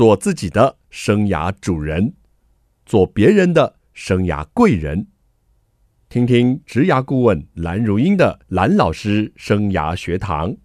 做自己的生涯主人，做别人的生涯贵人。听听职涯顾问蓝如英的蓝老师生涯学堂，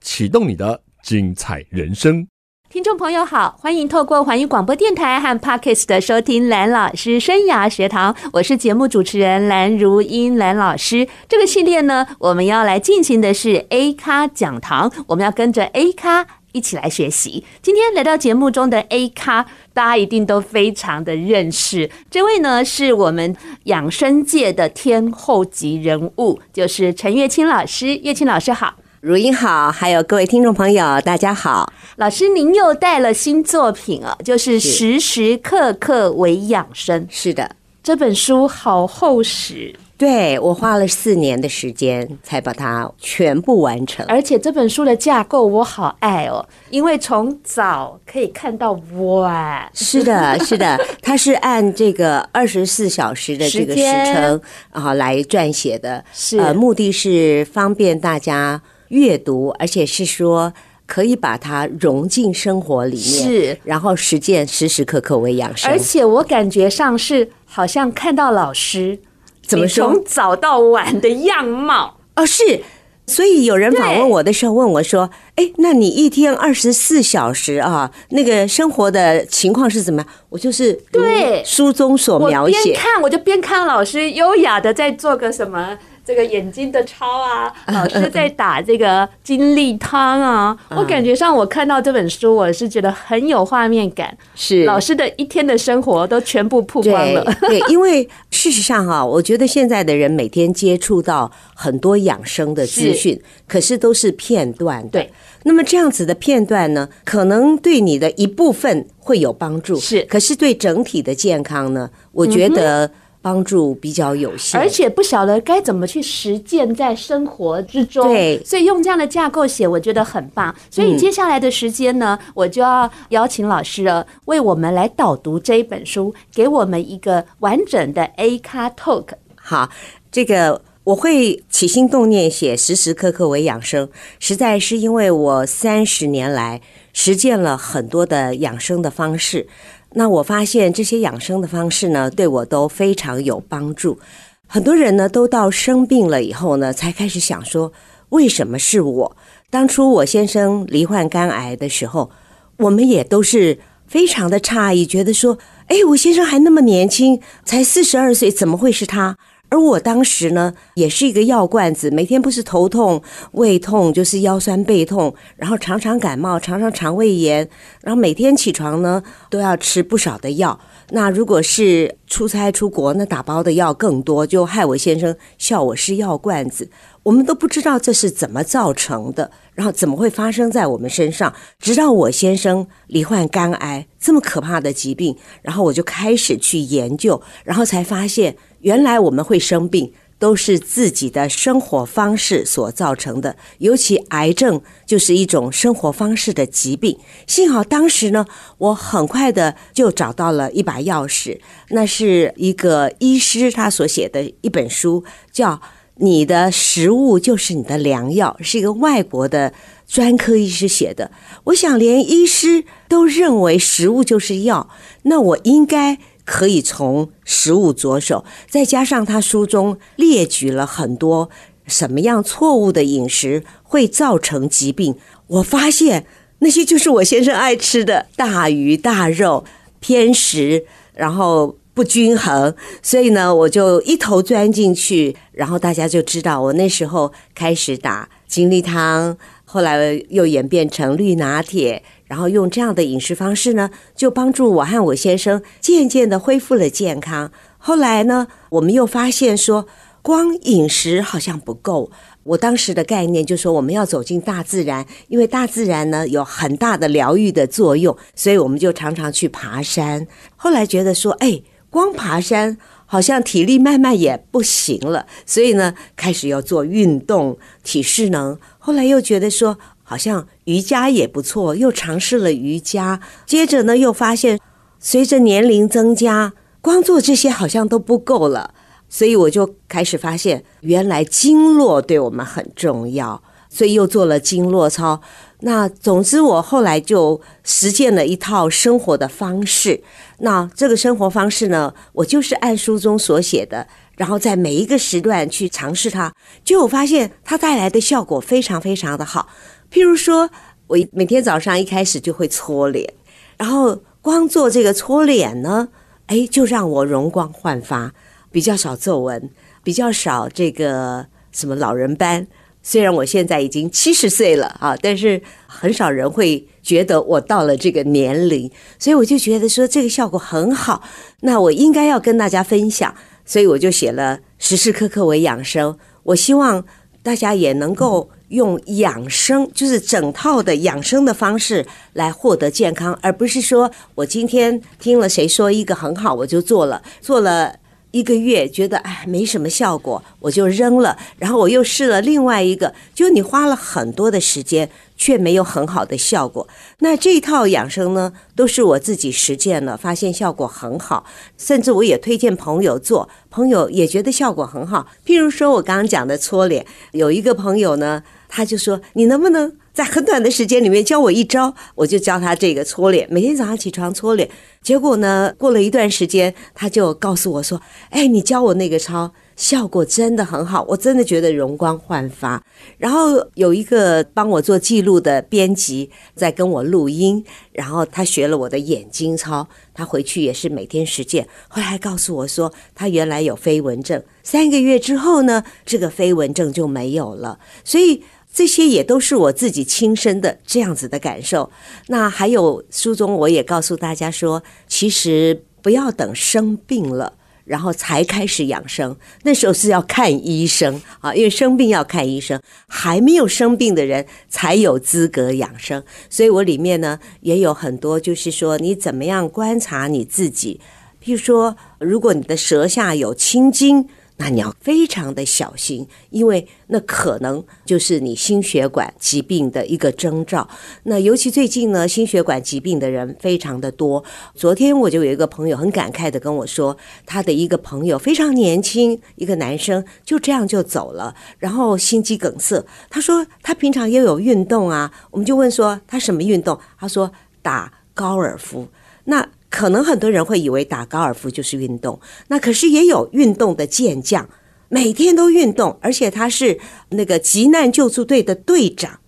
启动你的精彩人生。听众朋友好，欢迎透过环宇广播电台和 Parkes 的收听蓝老师生涯学堂，我是节目主持人蓝如英蓝老师。这个系列呢，我们要来进行的是 A 咖讲堂，我们要跟着 A 咖一起来学习。今天来到节目中的 A 咖，大家一定都非常的认识，这位呢是我们养生界的天后级人物，就是陈月清老师。月清老师好。如英好，还有各位听众朋友，大家好。老师，您又带了新作品啊，就是时时刻刻为养生。是的，这本书好厚实。对，我花了四年的时间才把它全部完成，而且这本书的架构我好爱哦，因为从早可以看到晚。是的，是的，它是按这个二十四小时的这个时程啊来撰写的，是。呃，目的是方便大家阅读，而且是说可以把它融进生活里面，是，然后实践时时刻刻为养生，而且我感觉上是好像看到老师。怎么说？从早到晚的样貌哦，是，所以有人访问我的时候问我说：“哎，那你一天二十四小时啊，那个生活的情况是怎么样？”我就是对书中所描写，边看我就边看老师优雅的在做个什么。这个眼睛的操啊，老师在打这个精力汤啊，我感觉上我看到这本书，我是觉得很有画面感。是老师的一天的生活都全部曝光了。对，因为事实上哈，我觉得现在的人每天接触到很多养生的资讯，可是都是片段。对，那么这样子的片段呢，可能对你的一部分会有帮助，是，可是对整体的健康呢，我觉得。帮助比较有限，而且不晓得该怎么去实践在生活之中。对，所以用这样的架构写，我觉得很棒。所以接下来的时间呢，我就要邀请老师了，为我们来导读这一本书，给我们一个完整的 A 咖 Talk。好，这个我会起心动念写时时刻刻为养生，实在是因为我三十年来实践了很多的养生的方式。那我发现这些养生的方式呢，对我都非常有帮助。很多人呢，都到生病了以后呢，才开始想说，为什么是我？当初我先生罹患肝癌的时候，我们也都是非常的诧异，觉得说，哎，我先生还那么年轻，才四十二岁，怎么会是他？而我当时呢，也是一个药罐子，每天不是头痛、胃痛，就是腰酸背痛，然后常常感冒，常常肠胃炎，然后每天起床呢都要吃不少的药。那如果是出差出国，那打包的药更多，就害我先生笑我是药罐子。我们都不知道这是怎么造成的，然后怎么会发生在我们身上？直到我先生罹患肝癌这么可怕的疾病，然后我就开始去研究，然后才发现。原来我们会生病，都是自己的生活方式所造成的。尤其癌症就是一种生活方式的疾病。幸好当时呢，我很快的就找到了一把钥匙，那是一个医师他所写的一本书，叫《你的食物就是你的良药》，是一个外国的专科医师写的。我想，连医师都认为食物就是药，那我应该。可以从食物着手，再加上他书中列举了很多什么样错误的饮食会造成疾病。我发现那些就是我先生爱吃的大鱼大肉偏食，然后不均衡。所以呢，我就一头钻进去，然后大家就知道我那时候开始打精力汤，后来又演变成绿拿铁。然后用这样的饮食方式呢，就帮助我和我先生渐渐的恢复了健康。后来呢，我们又发现说，光饮食好像不够。我当时的概念就是说，我们要走进大自然，因为大自然呢有很大的疗愈的作用，所以我们就常常去爬山。后来觉得说，哎，光爬山好像体力慢慢也不行了，所以呢，开始要做运动，体适能。后来又觉得说，好像瑜伽也不错，又尝试了瑜伽。接着呢，又发现随着年龄增加，光做这些好像都不够了，所以我就开始发现，原来经络对我们很重要。所以又做了经络操。那总之，我后来就实践了一套生活的方式。那这个生活方式呢，我就是按书中所写的，然后在每一个时段去尝试它，就我发现它带来的效果非常非常的好。譬如说，我每天早上一开始就会搓脸，然后光做这个搓脸呢，哎，就让我容光焕发，比较少皱纹，比较少这个什么老人斑。虽然我现在已经七十岁了啊，但是很少人会觉得我到了这个年龄，所以我就觉得说这个效果很好，那我应该要跟大家分享，所以我就写了时时刻刻为养生。我希望大家也能够用养生，就是整套的养生的方式来获得健康，而不是说我今天听了谁说一个很好，我就做了，做了。一个月觉得哎没什么效果，我就扔了。然后我又试了另外一个，就你花了很多的时间，却没有很好的效果。那这一套养生呢，都是我自己实践了，发现效果很好，甚至我也推荐朋友做，朋友也觉得效果很好。譬如说我刚刚讲的搓脸，有一个朋友呢，他就说你能不能？在很短的时间里面教我一招，我就教他这个搓脸。每天早上起床搓脸，结果呢，过了一段时间，他就告诉我说：“哎，你教我那个操，效果真的很好，我真的觉得容光焕发。”然后有一个帮我做记录的编辑在跟我录音，然后他学了我的眼睛操，他回去也是每天实践。后来还告诉我说，他原来有飞蚊症，三个月之后呢，这个飞蚊症就没有了。所以。这些也都是我自己亲身的这样子的感受。那还有书中我也告诉大家说，其实不要等生病了，然后才开始养生。那时候是要看医生啊，因为生病要看医生。还没有生病的人才有资格养生。所以我里面呢也有很多，就是说你怎么样观察你自己。譬如说，如果你的舌下有青筋。那你要非常的小心，因为那可能就是你心血管疾病的一个征兆。那尤其最近呢，心血管疾病的人非常的多。昨天我就有一个朋友很感慨的跟我说，他的一个朋友非常年轻，一个男生就这样就走了，然后心肌梗塞。他说他平常也有运动啊，我们就问说他什么运动？他说打高尔夫。那可能很多人会以为打高尔夫就是运动，那可是也有运动的健将，每天都运动，而且他是那个急难救助队的队长。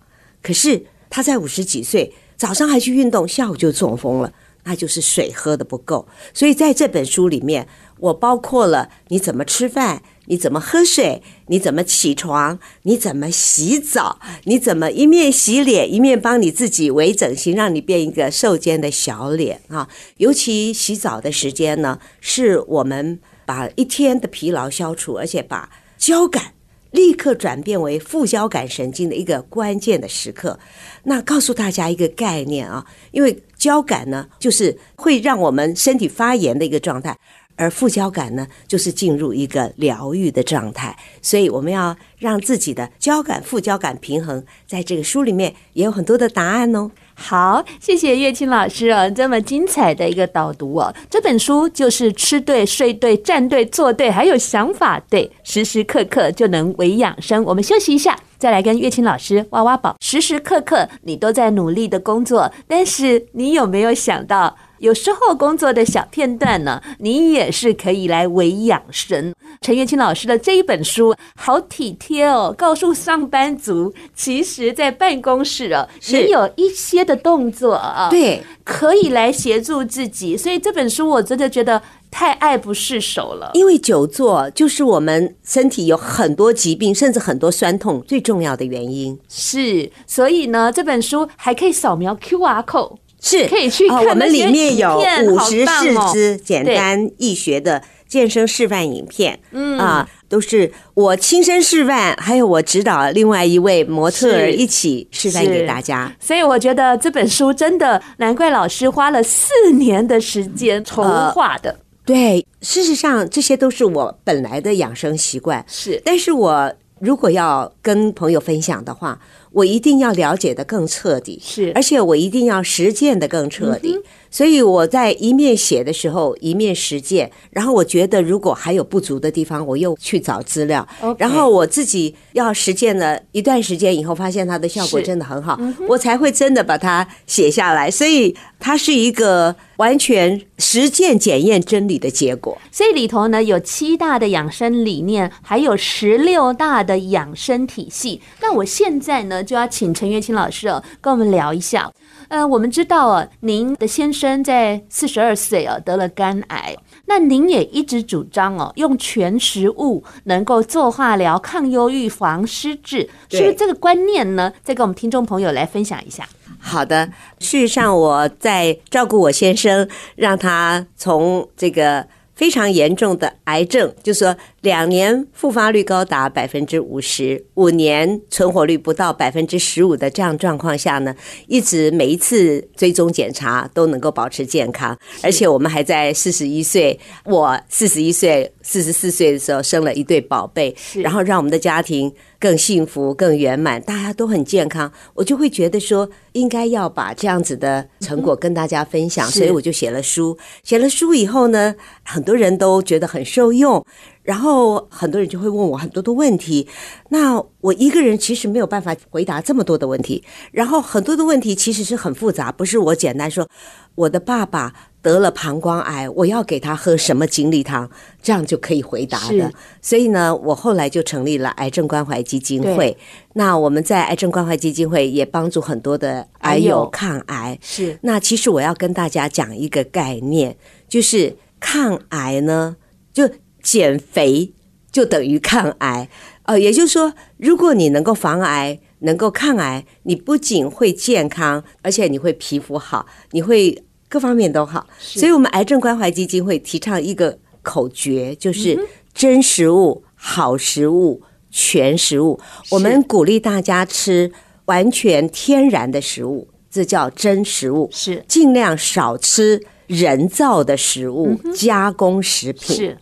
可是他在五十几岁，早上还去运动，下午就中风了，那就是水喝的不够。所以在这本书里面，我包括了你怎么吃饭。你怎么喝水？你怎么起床？你怎么洗澡？你怎么一面洗脸一面帮你自己微整形，让你变一个瘦尖的小脸啊？尤其洗澡的时间呢，是我们把一天的疲劳消除，而且把交感立刻转变为副交感神经的一个关键的时刻。那告诉大家一个概念啊，因为交感呢，就是会让我们身体发炎的一个状态。而副交感呢，就是进入一个疗愈的状态，所以我们要让自己的交感、副交感平衡。在这个书里面也有很多的答案哦。好，谢谢月清老师哦，这么精彩的一个导读哦。这本书就是吃对、睡对、站对、坐对，还有想法对，时时刻刻就能为养生。我们休息一下，再来跟月清老师挖挖宝。时时刻刻你都在努力的工作，但是你有没有想到？有时候工作的小片段呢，你也是可以来为养生。陈月清老师的这一本书好体贴哦，告诉上班族，其实在办公室哦，也有一些的动作啊，对，可以来协助自己。所以这本书我真的觉得太爱不释手了。因为久坐就是我们身体有很多疾病，甚至很多酸痛最重要的原因。是，所以呢，这本书还可以扫描 QR code。是可以去看、哦，我们里面有五十四支简单易学的健身示范影片，嗯啊，都是我亲身示范，还有我指导另外一位模特儿一起示范给大家。所以我觉得这本书真的难怪老师花了四年的时间筹划的、呃。对，事实上这些都是我本来的养生习惯，是，但是我如果要跟朋友分享的话。我一定要了解的更彻底，是，而且我一定要实践的更彻底。嗯所以我在一面写的时候，一面实践。然后我觉得，如果还有不足的地方，我又去找资料。然后我自己要实践了一段时间以后，发现它的效果真的很好，嗯、我才会真的把它写下来。所以它是一个完全实践检验真理的结果。所以里头呢，有七大的养生理念，还有十六大的养生体系。那我现在呢，就要请陈月清老师哦，跟我们聊一下。呃，我们知道啊，您的先生在四十二岁哦得了肝癌，那您也一直主张哦，用全食物能够做化疗、抗忧郁、防失智，是不是这个观念呢？再跟我们听众朋友来分享一下。好的，事实上我在照顾我先生，让他从这个。非常严重的癌症，就是说两年复发率高达百分之五十，五年存活率不到百分之十五的这样状况下呢，一直每一次追踪检查都能够保持健康，而且我们还在四十一岁，我四十一岁、四十四岁的时候生了一对宝贝，然后让我们的家庭更幸福、更圆满，大家都很健康，我就会觉得说应该要把这样子的成果跟大家分享，所以我就写了书。写了书以后呢，很多人都觉得很受用，然后很多人就会问我很多的问题。那我一个人其实没有办法回答这么多的问题，然后很多的问题其实是很复杂，不是我简单说我的爸爸。得了膀胱癌，我要给他喝什么精力汤，这样就可以回答的。所以呢，我后来就成立了癌症关怀基金会。那我们在癌症关怀基金会也帮助很多的癌友抗癌。是。那其实我要跟大家讲一个概念，就是抗癌呢，就减肥就等于抗癌。呃，也就是说，如果你能够防癌，能够抗癌，你不仅会健康，而且你会皮肤好，你会。各方面都好，所以我们癌症关怀基金会提倡一个口诀，就是真食物、好食物、全食物。我们鼓励大家吃完全天然的食物，这叫真食物。是尽量少吃人造的食物、加工食品。是。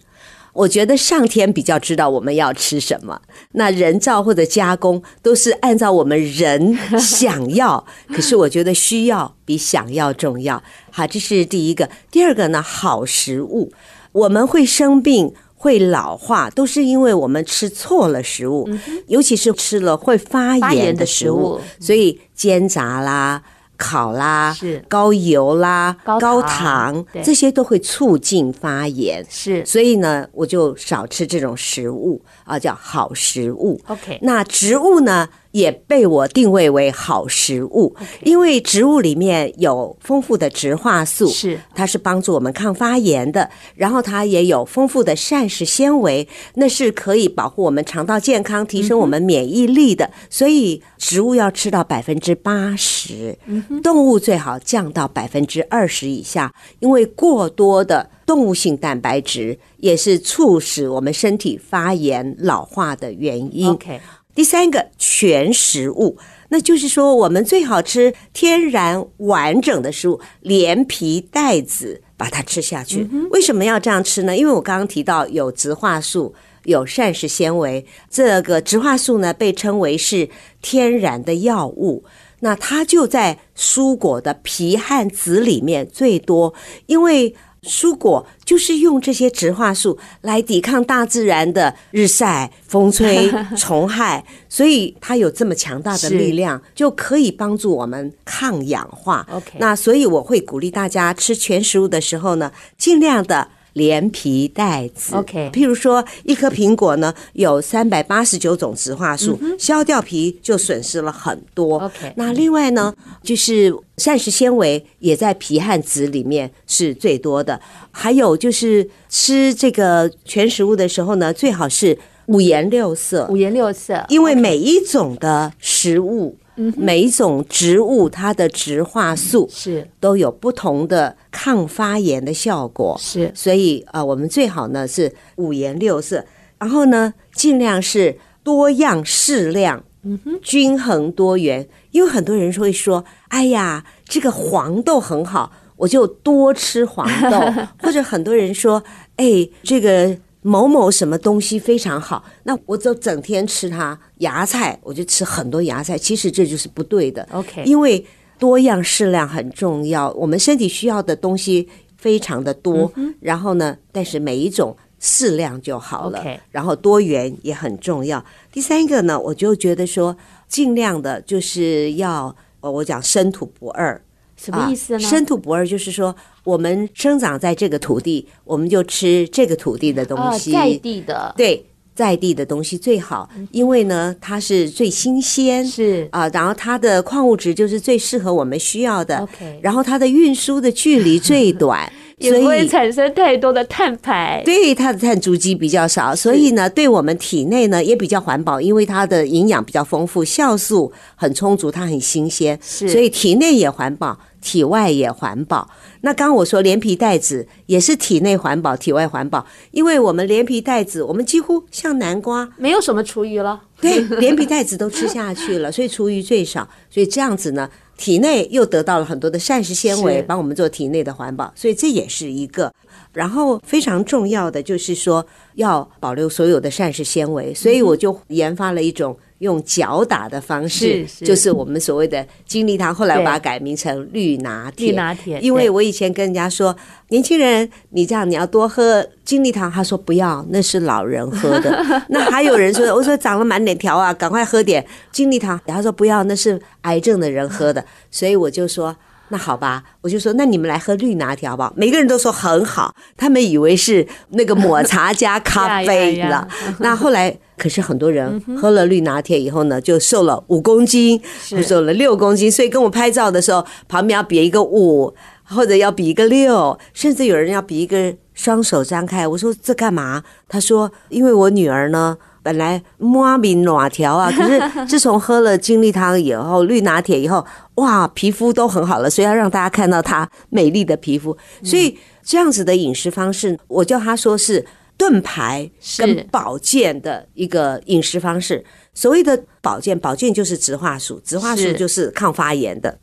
我觉得上天比较知道我们要吃什么，那人造或者加工都是按照我们人想要，可是我觉得需要比想要重要。好，这是第一个。第二个呢，好食物，我们会生病、会老化，都是因为我们吃错了食物，尤其是吃了会发炎的食物，所以煎炸啦。烤啦，是高油啦，高糖，高糖这些都会促进发炎。是，所以呢，我就少吃这种食物啊，叫好食物。OK，那植物呢？也被我定位为好食物，因为植物里面有丰富的植化素，是它是帮助我们抗发炎的。然后它也有丰富的膳食纤维，那是可以保护我们肠道健康、提升我们免疫力的。所以植物要吃到百分之八十，动物最好降到百分之二十以下，因为过多的动物性蛋白质也是促使我们身体发炎老化的原因。OK。第三个全食物，那就是说我们最好吃天然完整的食物，连皮带籽把它吃下去。为什么要这样吃呢？因为我刚刚提到有植化素，有膳食纤维，这个植化素呢被称为是天然的药物，那它就在蔬果的皮和籽里面最多，因为。蔬果就是用这些植化素来抵抗大自然的日晒、风吹、虫害，所以它有这么强大的力量，就可以帮助我们抗氧化。OK，那所以我会鼓励大家吃全食物的时候呢，尽量的。连皮带籽，OK。譬如说，一颗苹果呢，有三百八十九种植化素，削掉皮就损失了很多。OK。那另外呢，就是膳食纤维也在皮和籽里面是最多的。还有就是吃这个全食物的时候呢，最好是五颜六色，五颜六色，因为每一种的食物。每一种植物，它的植化素是。都有不同的抗发炎的效果，是，所以啊，我们最好呢是五颜六色，然后呢尽量是多样适量，嗯哼，均衡多元。因为很多人会说，哎呀，这个黄豆很好，我就多吃黄豆，或者很多人说，哎，这个。某某什么东西非常好，那我就整天吃它芽菜，我就吃很多芽菜。其实这就是不对的。OK，因为多样适量很重要，我们身体需要的东西非常的多。嗯、然后呢，但是每一种适量就好了。OK，然后多元也很重要。第三个呢，我就觉得说，尽量的就是要，我讲生土不二。什么意思呢？生土不二就是说，我们生长在这个土地，我们就吃这个土地的东西，在地的，对，在地的东西最好，因为呢，它是最新鲜，是。啊，然后它的矿物质就是最适合我们需要的，OK，然后它的运输的距离最 短。也不会产生太多的碳排，对，它的碳足迹比较少，所以呢，对我们体内呢也比较环保，因为它的营养比较丰富，酵素很充足，它很新鲜，是，所以体内也环保，体外也环保。那刚刚我说连皮带子也是体内环保，体外环保，因为我们连皮带子，我们几乎像南瓜，没有什么厨余了，对，连皮带子都吃下去了，所以厨余最少，所以这样子呢。体内又得到了很多的膳食纤维，帮我们做体内的环保，所以这也是一个。然后非常重要的就是说要保留所有的膳食纤维，所以我就研发了一种。用脚打的方式，就是我们所谓的精力汤。后来我把它改名成绿拿铁。绿拿铁，因为我以前跟人家说，年轻人，你这样你要多喝精力汤。他说不要，那是老人喝的。那还有人说，我说长了满脸条啊，赶快喝点精力汤。他说不要，那是癌症的人喝的。所以我就说。那好吧，我就说，那你们来喝绿拿铁好不好？每个人都说很好，他们以为是那个抹茶加 咖啡了。那后来，可是很多人喝了绿拿铁以后呢，就瘦了五公斤，就瘦了六公斤。所以跟我拍照的时候，旁边要比一个五，或者要比一个六，甚至有人要比一个双手张开。我说这干嘛？他说因为我女儿呢。本来摸米暖条啊，可是自从喝了精力汤以后，绿拿铁以后，哇，皮肤都很好了，所以要让大家看到她美丽的皮肤。所以这样子的饮食方式，我叫他说是盾牌跟保健的一个饮食方式。所谓的保健，保健就是植化素，植化素就是抗发炎的。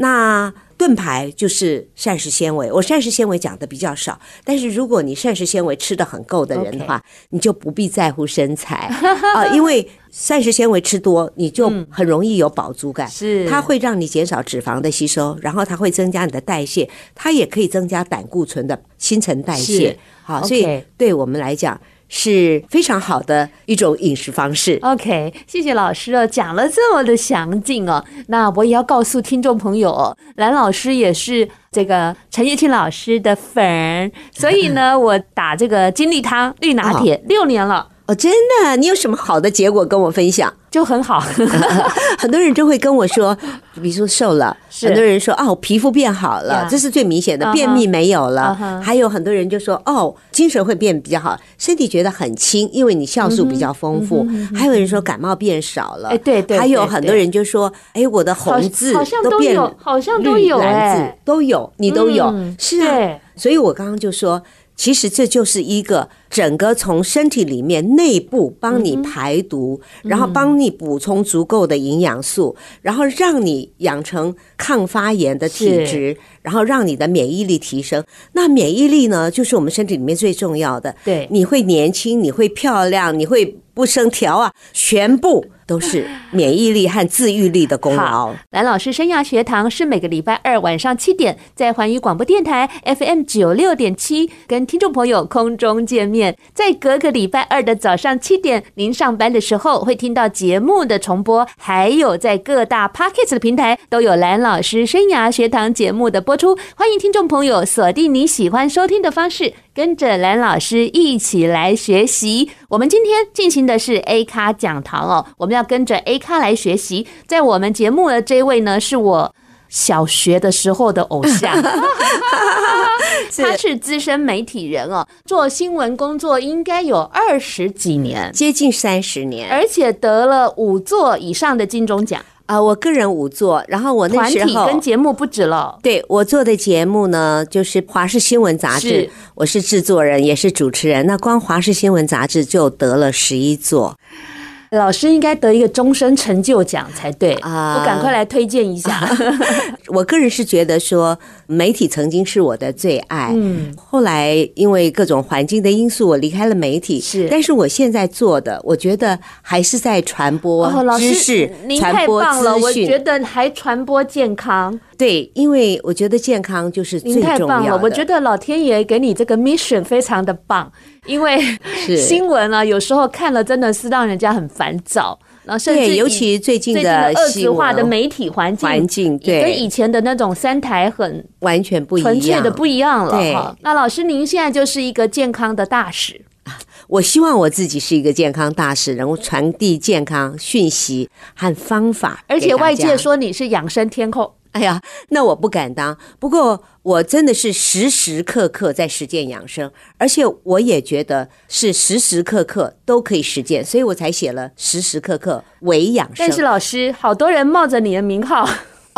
那盾牌就是膳食纤维，我膳食纤维讲的比较少，但是如果你膳食纤维吃的很够的人的话.你就不必在乎身材 啊、呃，因为膳食纤维吃多，你就很容易有饱足感，是、嗯、它会让你减少脂肪的吸收，然后它会增加你的代谢，它也可以增加胆固醇的新陈代谢，好，所以对我们来讲。是非常好的一种饮食方式。OK，谢谢老师哦，讲了这么的详尽哦。那我也要告诉听众朋友哦，蓝老师也是这个陈叶青老师的粉，所以呢，我打这个金力汤绿拿铁六年了。哦，真的？你有什么好的结果跟我分享？就很好，很多人就会跟我说，比如说瘦了，很多人说哦，皮肤变好了，这是最明显的，便秘没有了。还有很多人就说哦，精神会变比较好，身体觉得很轻，因为你酵素比较丰富。还有人说感冒变少了，哎对对。还有很多人就说，哎，我的红字都变，好像都有，蓝字都有，你都有，是啊。所以我刚刚就说。其实这就是一个整个从身体里面内部帮你排毒，然后帮你补充足够的营养素，然后让你养成抗发炎的体质，然后让你的免疫力提升。那免疫力呢，就是我们身体里面最重要的。对，你会年轻，你会漂亮，你会不生条啊，全部。都是 免疫力和自愈力的功劳。蓝老师生涯学堂是每个礼拜二晚上七点在环宇广播电台 FM 九六点七跟听众朋友空中见面，在隔个礼拜二的早上七点，您上班的时候会听到节目的重播，还有在各大 Podcast 的平台都有蓝老师生涯学堂节目的播出。欢迎听众朋友锁定你喜欢收听的方式，跟着蓝老师一起来学习。我们今天进行的是 A 咖讲堂哦，我们。要跟着 A 咖来学习，在我们节目的这位呢，是我小学的时候的偶像，他是资深媒体人哦，做新闻工作应该有二十几年，接近三十年，而且得了五座以上的金钟奖啊！我个人五座，然后我那时候团体跟节目不止了，对我做的节目呢，就是《华视新闻杂志》，我是制作人，也是主持人。那光《华视新闻杂志》就得了十一座。老师应该得一个终身成就奖才对啊！我赶快来推荐一下。我个人是觉得说，媒体曾经是我的最爱，嗯，后来因为各种环境的因素，我离开了媒体。是，但是我现在做的，我觉得还是在传播知识，哦、您太棒了，我觉得还传播健康。对，因为我觉得健康就是最重要的。太棒了，我觉得老天爷给你这个 mission 非常的棒，因为新闻啊，有时候看了真的是让人家很烦躁。然后甚至尤其最近的二极化的媒体环境，环境对跟以前的那种三台很完全不一样，纯粹的不一样了。对，那老师您现在就是一个健康的大使。我希望我自己是一个健康大使，能够传递健康讯息和方法。而且外界说你是养生天后。哎呀，那我不敢当。不过我真的是时时刻刻在实践养生，而且我也觉得是时时刻刻都可以实践，所以我才写了时时刻刻为养生。但是老师，好多人冒着你的名号。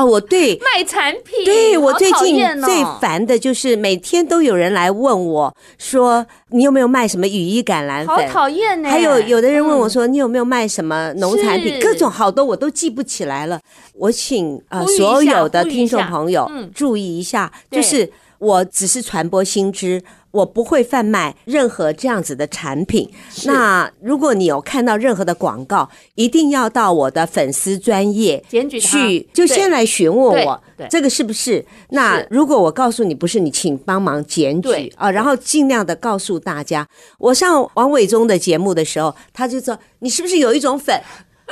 哦，我对卖产品，对我最近哦、最烦的就是每天都有人来问我说，你有没有卖什么羽衣甘蓝粉？好讨厌呢！还有有的人问我说，你有没有卖什么农产品？各种好多我都记不起来了。我请呃所有的听众朋友注意一下，就是我只是传播新知。我不会贩卖任何这样子的产品。那如果你有看到任何的广告，一定要到我的粉丝专业去，就先来询问我这个是不是？那如果我告诉你不是，你请帮忙检举啊，然后尽量的告诉大家。我上王伟忠的节目的时候，他就说你是不是有一种粉？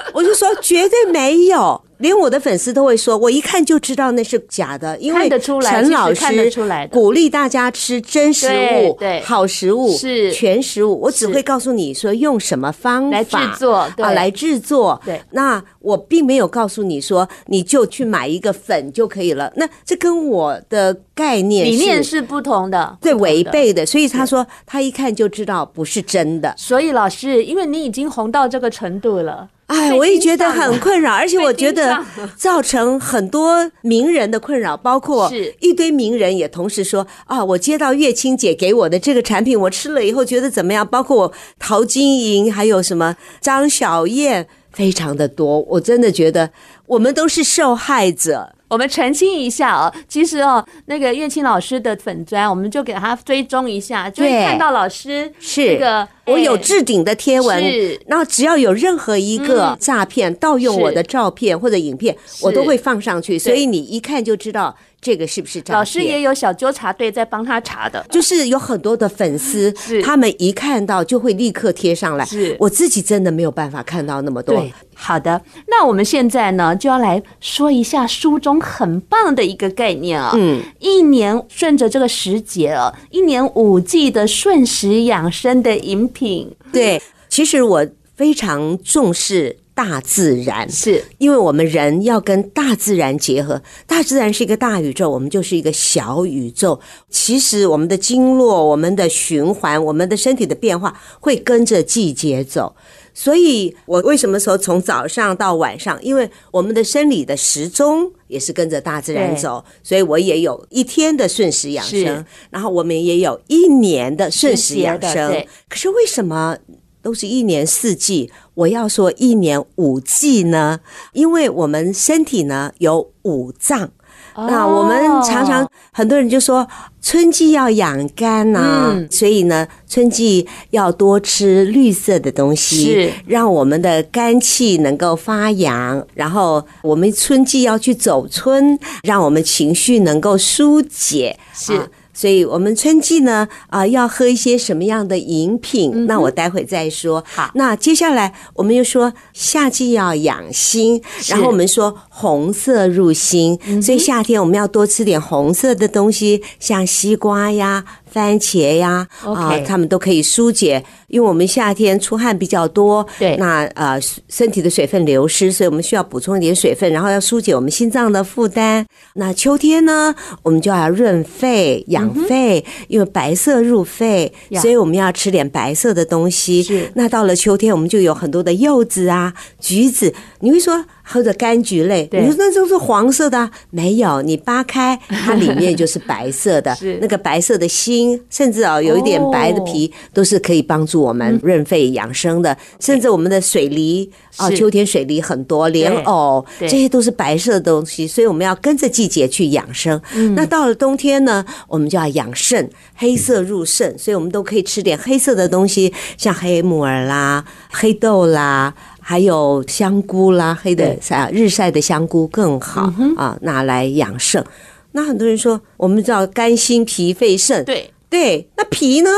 我就说绝对没有。连我的粉丝都会说，我一看就知道那是假的，因为陈老师鼓励大家吃真食物、对好食物、是全食物。我只会告诉你说用什么方法来制作啊，来制作。对，那我并没有告诉你说你就去买一个粉就可以了。那这跟我的概念理念是不同的，对，违背的。所以他说他一看就知道不是真的。所以老师，因为你已经红到这个程度了。哎，我也觉得很困扰，而且我觉得造成很多名人的困扰，包括一堆名人也同时说啊，我接到月清姐给我的这个产品，我吃了以后觉得怎么样？包括我陶晶莹，还有什么张小燕，非常的多，我真的觉得我们都是受害者。我们澄清一下哦，其实哦，那个岳清老师的粉砖，我们就给他追踪一下，就会看到老师是这个我有置顶的贴文，然后只要有任何一个诈骗盗用我的照片或者影片，我都会放上去，所以你一看就知道这个是不是诈骗。老师也有小纠察队在帮他查的，就是有很多的粉丝，他们一看到就会立刻贴上来。是，我自己真的没有办法看到那么多。对，好的，那我们现在呢就要来说一下书中很棒的一个概念啊，嗯，一年顺着这个时节哦，一年五季的顺时养生的饮品。对，其实我非常重视大自然，是因为我们人要跟大自然结合。大自然是一个大宇宙，我们就是一个小宇宙。其实我们的经络、我们的循环、我们的身体的变化会跟着季节走。所以我为什么说从早上到晚上？因为我们的生理的时钟也是跟着大自然走，所以我也有一天的顺时养生，然后我们也有一年的顺时养生。可是为什么都是一年四季，我要说一年五季呢？因为我们身体呢有五脏。那我们常常很多人就说春季要养肝呐、啊，嗯，所以呢，春季要多吃绿色的东西，是让我们的肝气能够发扬。然后我们春季要去走春，让我们情绪能够疏解。是。啊所以，我们春季呢，啊、呃，要喝一些什么样的饮品？嗯、那我待会再说。好，那接下来我们又说夏季要养心，然后我们说红色入心，所以夏天我们要多吃点红色的东西，像西瓜呀。番茄呀，啊，它们都可以疏解，因为我们夏天出汗比较多，对，那呃身体的水分流失，所以我们需要补充一点水分，然后要疏解我们心脏的负担。那秋天呢，我们就要润肺养肺，因为白色入肺，所以我们要吃点白色的东西。是，那到了秋天，我们就有很多的柚子啊、橘子。你会说？或者柑橘类，你说那都是黄色的啊？没有，你扒开它里面就是白色的，那个白色的心，甚至啊有一点白的皮，都是可以帮助我们润肺养生的。甚至我们的水梨啊，秋天水梨很多，莲藕这些都是白色的东西，所以我们要跟着季节去养生。那到了冬天呢，我们就要养肾，黑色入肾，所以我们都可以吃点黑色的东西，像黑木耳啦、黑豆啦。还有香菇啦，黑的晒日晒的香菇更好啊，拿来养肾。那很多人说，我们知道肝、心、脾、肺、肾，对对，那脾呢？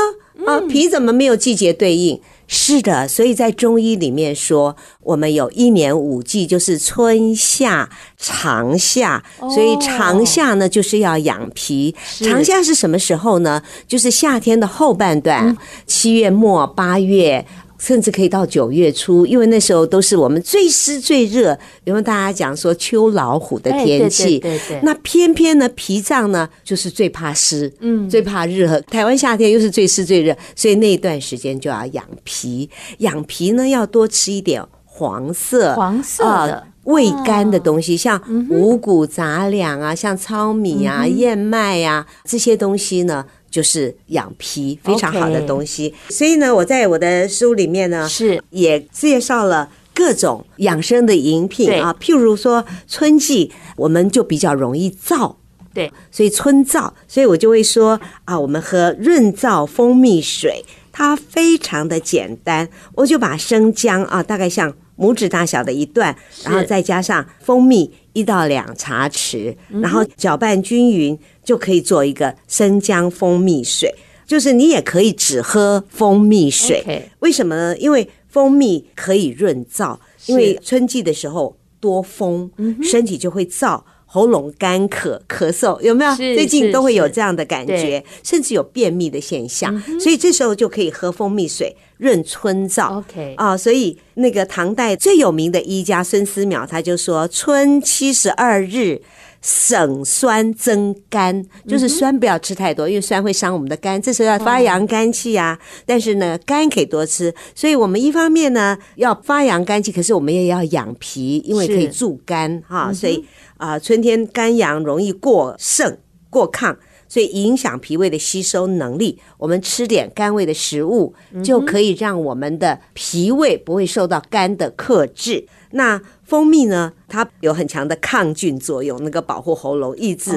啊，脾怎么没有季节对应？是的，所以在中医里面说，我们有一年五季，就是春夏长夏，所以长夏呢就是要养脾。长夏是什么时候呢？就是夏天的后半段，七月末八月。甚至可以到九月初，因为那时候都是我们最湿最热，因为大家讲说秋老虎的天气。对对对。那偏偏呢，脾脏呢就是最怕湿，嗯，最怕热。台湾夏天又是最湿最热，所以那一段时间就要养脾。养脾呢，要多吃一点黄色、黄色的味甘的东西，像五谷杂粮啊，像糙米啊、燕麦啊这些东西呢。就是养脾非常好的东西.所以呢，我在我的书里面呢是。也介绍了各种养生的饮品啊，譬如说春季我们就比较容易燥，对，所以春燥，所以我就会说啊，我们喝润燥蜂蜜水，它非常的简单，我就把生姜啊，大概像拇指大小的一段，然后再加上蜂蜜一到两茶匙，然后搅拌均匀。就可以做一个生姜蜂蜜水，就是你也可以只喝蜂蜜水。为什么呢？因为蜂蜜可以润燥，因为春季的时候多风，身体就会燥，喉咙干渴、咳嗽，有没有？最近都会有这样的感觉，甚至有便秘的现象，所以这时候就可以喝蜂蜜水润春燥。OK 啊，所以那个唐代最有名的医家孙思邈他就说：“春七十二日。”省酸增甘，就是酸不要吃太多，因为酸会伤我们的肝。这时候要发扬肝气啊，但是呢，肝可以多吃。所以我们一方面呢要发扬肝气，可是我们也要养脾，因为可以助肝哈。所以啊，春天肝阳容易过盛过亢，所以影响脾胃的吸收能力。我们吃点甘味的食物，就可以让我们的脾胃不会受到肝的克制。那蜂蜜呢？它有很强的抗菌作用，那个保护喉咙、抑制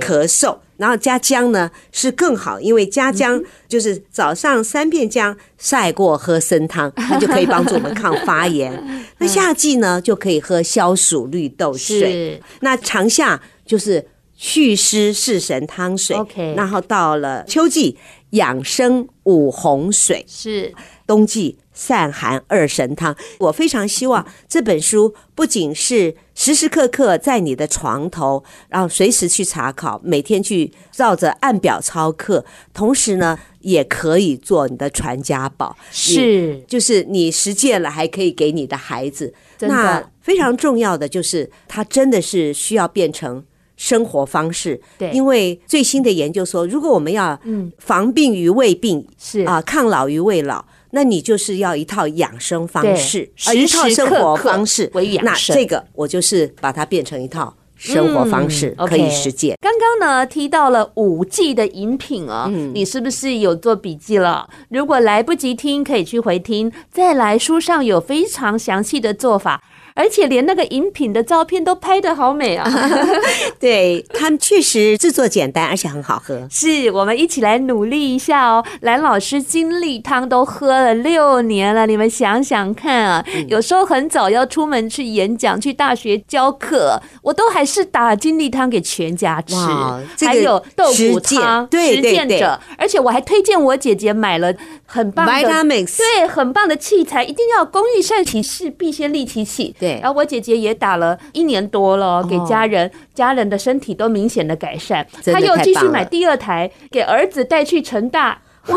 咳嗽。然后加姜呢是更好，因为加姜就是早上三片姜晒过喝参汤，它就可以帮助我们抗发炎。那夏季呢就可以喝消暑绿豆水。那长夏就是祛湿四神汤水。然后到了秋季养生五红水。是冬季。散寒二神汤，我非常希望这本书不仅是时时刻刻在你的床头，然后随时去查考，每天去照着按表操课，同时呢，也可以做你的传家宝。是，就是你实践了，还可以给你的孩子。那非常重要的就是，它真的是需要变成生活方式。对，因为最新的研究说，如果我们要防病于未病，是啊，抗老于未老。那你就是要一套养生方式，而一套生活方式为养生。那这个我就是把它变成一套生活方式，可以实践。刚刚呢提到了五 G 的饮品哦，你是不是有做笔记了？如果来不及听，可以去回听。再来，书上有非常详细的做法。而且连那个饮品的照片都拍得好美啊！对，他们确实制作简单，而且很好喝。是，我们一起来努力一下哦。蓝老师金利汤都喝了六年了，你们想想看啊，有时候很早要出门去演讲、去大学教课，我都还是打金利汤给全家吃。还有豆腐汤，对对对，实践者。而且我还推荐我姐姐买了很棒的，Vitamix，对，很棒的器材，一定要工欲善其事，必先利其器。对，然后我姐姐也打了一年多了，给家人，家人的身体都明显的改善。她又继续买第二台，给儿子带去成大。哇，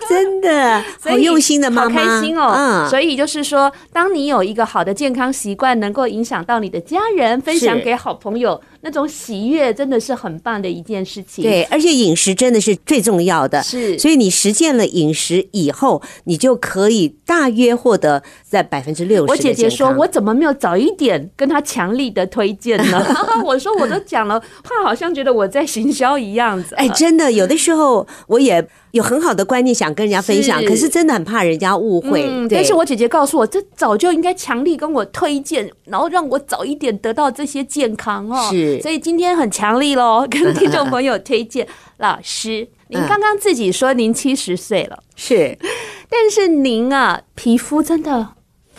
真的好用心的妈妈，好开心哦。嗯，所以就是说，当你有一个好的健康习惯，能够影响到你的家人，分享给好朋友。那种喜悦真的是很棒的一件事情。对，而且饮食真的是最重要的。是，所以你实践了饮食以后，你就可以大约获得在百分之六十。我姐姐说，我怎么没有早一点跟她强力的推荐呢？我说我都讲了，怕好像觉得我在行销一样子。哎，真的，有的时候我也。有很好的观念想跟人家分享，可是真的很怕人家误会。嗯，但是我姐姐告诉我，这早就应该强力跟我推荐，然后让我早一点得到这些健康哦。是，所以今天很强力喽，跟听众朋友推荐老师。您刚刚自己说您七十岁了，是，但是您啊，皮肤真的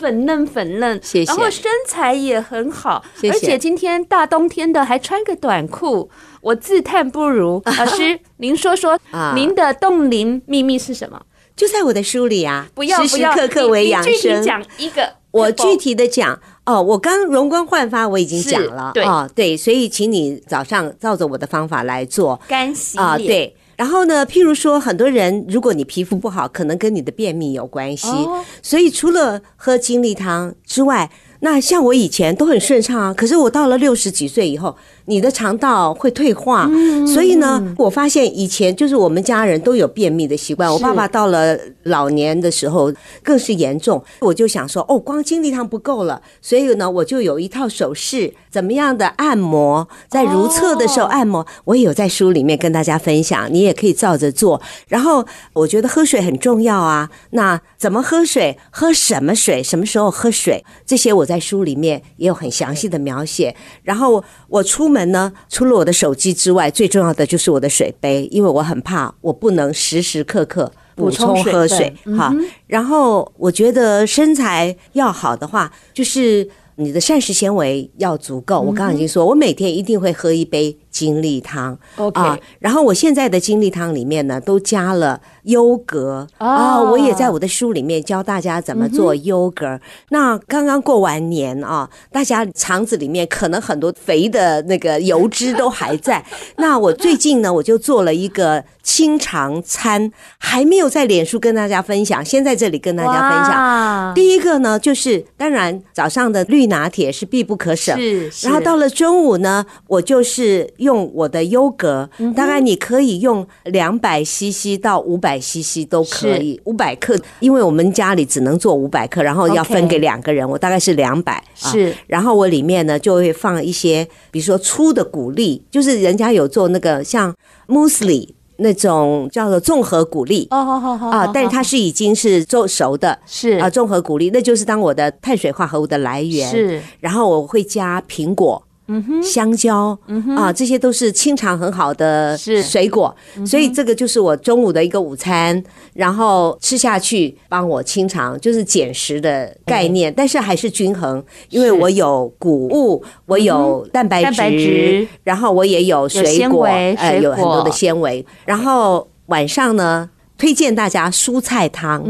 粉嫩粉嫩，谢谢，然后身材也很好，谢谢，而且今天大冬天的还穿个短裤。我自叹不如，老师，您说说，您的冻龄秘密是什么？就在我的书里啊，不要时时刻刻为养生。具体讲一个，我具体的讲哦，我刚容光焕发，我已经讲了，对哦，对，所以请你早上照着我的方法来做干洗啊，对。然后呢，譬如说，很多人如果你皮肤不好，可能跟你的便秘有关系，哦、所以除了喝精力汤之外，那像我以前都很顺畅啊，可是我到了六十几岁以后。你的肠道会退化，所以呢，我发现以前就是我们家人都有便秘的习惯。我爸爸到了老年的时候更是严重，我就想说，哦，光精力汤不够了，所以呢，我就有一套手势，怎么样的按摩，在如厕的时候按摩，我也有在书里面跟大家分享，你也可以照着做。然后我觉得喝水很重要啊，那怎么喝水，喝什么水，什么时候喝水，这些我在书里面也有很详细的描写。然后我出门呢，除了我的手机之外，最重要的就是我的水杯，因为我很怕我不能时时刻刻补充喝水。好，然后我觉得身材要好的话，就是你的膳食纤维要足够。我刚刚已经说，我每天一定会喝一杯精力汤。OK，啊，然后我现在的精力汤里面呢，都加了。优格啊，我也在我的书里面教大家怎么做优格。那刚刚过完年啊，大家肠子里面可能很多肥的那个油脂都还在。那我最近呢，我就做了一个清肠餐，还没有在脸书跟大家分享，先在这里跟大家分享。第一个呢，就是当然早上的绿拿铁是必不可少，是。然后到了中午呢，我就是用我的优格，大概你可以用两百 CC 到五百。百 CC 都可以，五百克，因为我们家里只能做五百克，然后要分给两个人，我大概是两百，是。然后我里面呢就会放一些，比如说粗的谷粒，就是人家有做那个像 muesli 那种叫做综合谷粒，哦，好好好啊，但是它是已经是做熟的，是啊，综合谷粒，那就是当我的碳水化合物的来源，是。然后我会加苹果。嗯哼，香蕉，嗯哼。啊，这些都是清肠很好的水果，嗯、所以这个就是我中午的一个午餐，然后吃下去帮我清肠，就是减食的概念，嗯、但是还是均衡，因为我有谷物，我有蛋白质，蛋白质然后我也有水果，呃，有很多的纤维，然后晚上呢，推荐大家蔬菜汤，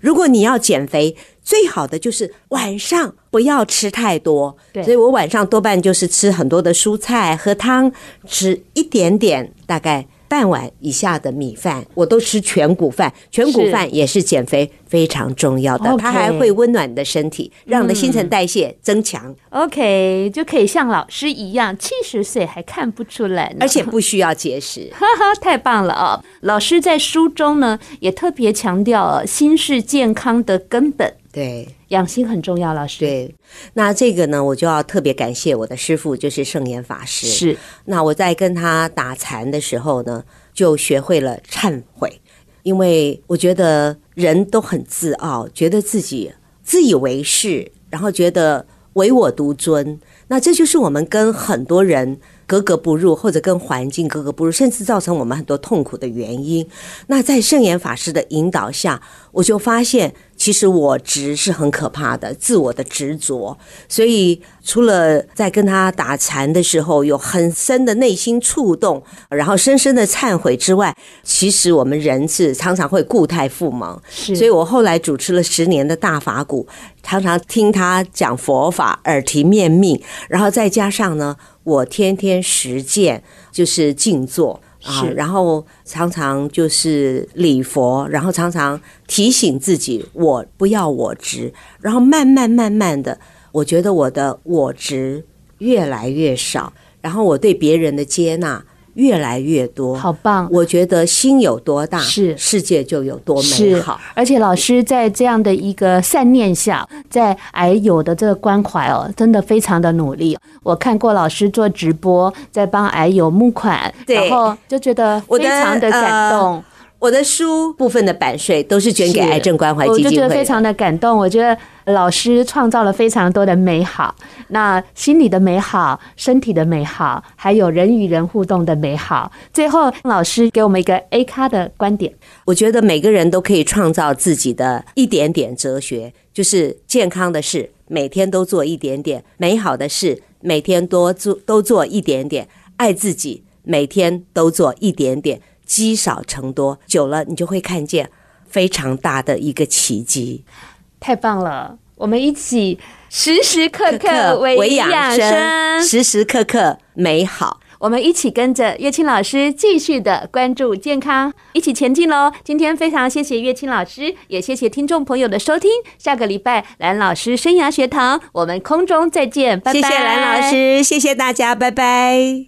如果你要减肥。最好的就是晚上不要吃太多，所以我晚上多半就是吃很多的蔬菜，喝汤，吃一点点，大概。半碗以下的米饭，我都吃全谷饭。全谷饭也是减肥非常重要的，它还会温暖你的身体，让你的新陈代谢增强。OK，就可以像老师一样，七十岁还看不出来，而且不需要节食，哈哈，太棒了啊！老师在书中呢也特别强调，心是健康的根本。对，养心很重要，老师。对，那这个呢，我就要特别感谢我的师傅，就是圣严法师。是，那我在跟他打禅的时候呢，就学会了忏悔，因为我觉得人都很自傲，觉得自己自以为是，然后觉得唯我独尊，那这就是我们跟很多人。格格不入，或者跟环境格格不入，甚至造成我们很多痛苦的原因。那在圣严法师的引导下，我就发现，其实我执是很可怕的，自我的执着。所以，除了在跟他打禅的时候有很深的内心触动，然后深深的忏悔之外，其实我们人是常常会固态复萌。是，所以我后来主持了十年的大法鼓，常常听他讲佛法，耳提面命，然后再加上呢。我天天实践，就是静坐，啊，然后常常就是礼佛，然后常常提醒自己，我不要我执，然后慢慢慢慢的，我觉得我的我执越来越少，然后我对别人的接纳。越来越多，好棒！我觉得心有多大，是世界就有多美好。而且老师在这样的一个善念下，在癌友的这个关怀哦，真的非常的努力。我看过老师做直播，在帮癌友募款，然后就觉得非常的感动。我的书部分的版税都是捐给癌症关怀基金会，我就觉得非常的感动。我觉得老师创造了非常多的美好，那心理的美好、身体的美好，还有人与人互动的美好。最后，老师给我们一个 A 咖的观点，我觉得每个人都可以创造自己的一点点哲学，就是健康的事每天都做一点点，美好的事每天多做都做一点点，爱自己每天都做一点点。积少成多，久了你就会看见非常大的一个奇迹。太棒了！我们一起时时刻刻为养生，时时刻刻美好。我们一起跟着月清老师继续的关注健康，一起前进喽！今天非常谢谢月清老师，也谢谢听众朋友的收听。下个礼拜蓝老师生涯学堂，我们空中再见，拜拜！谢谢蓝老师，谢谢大家，拜拜。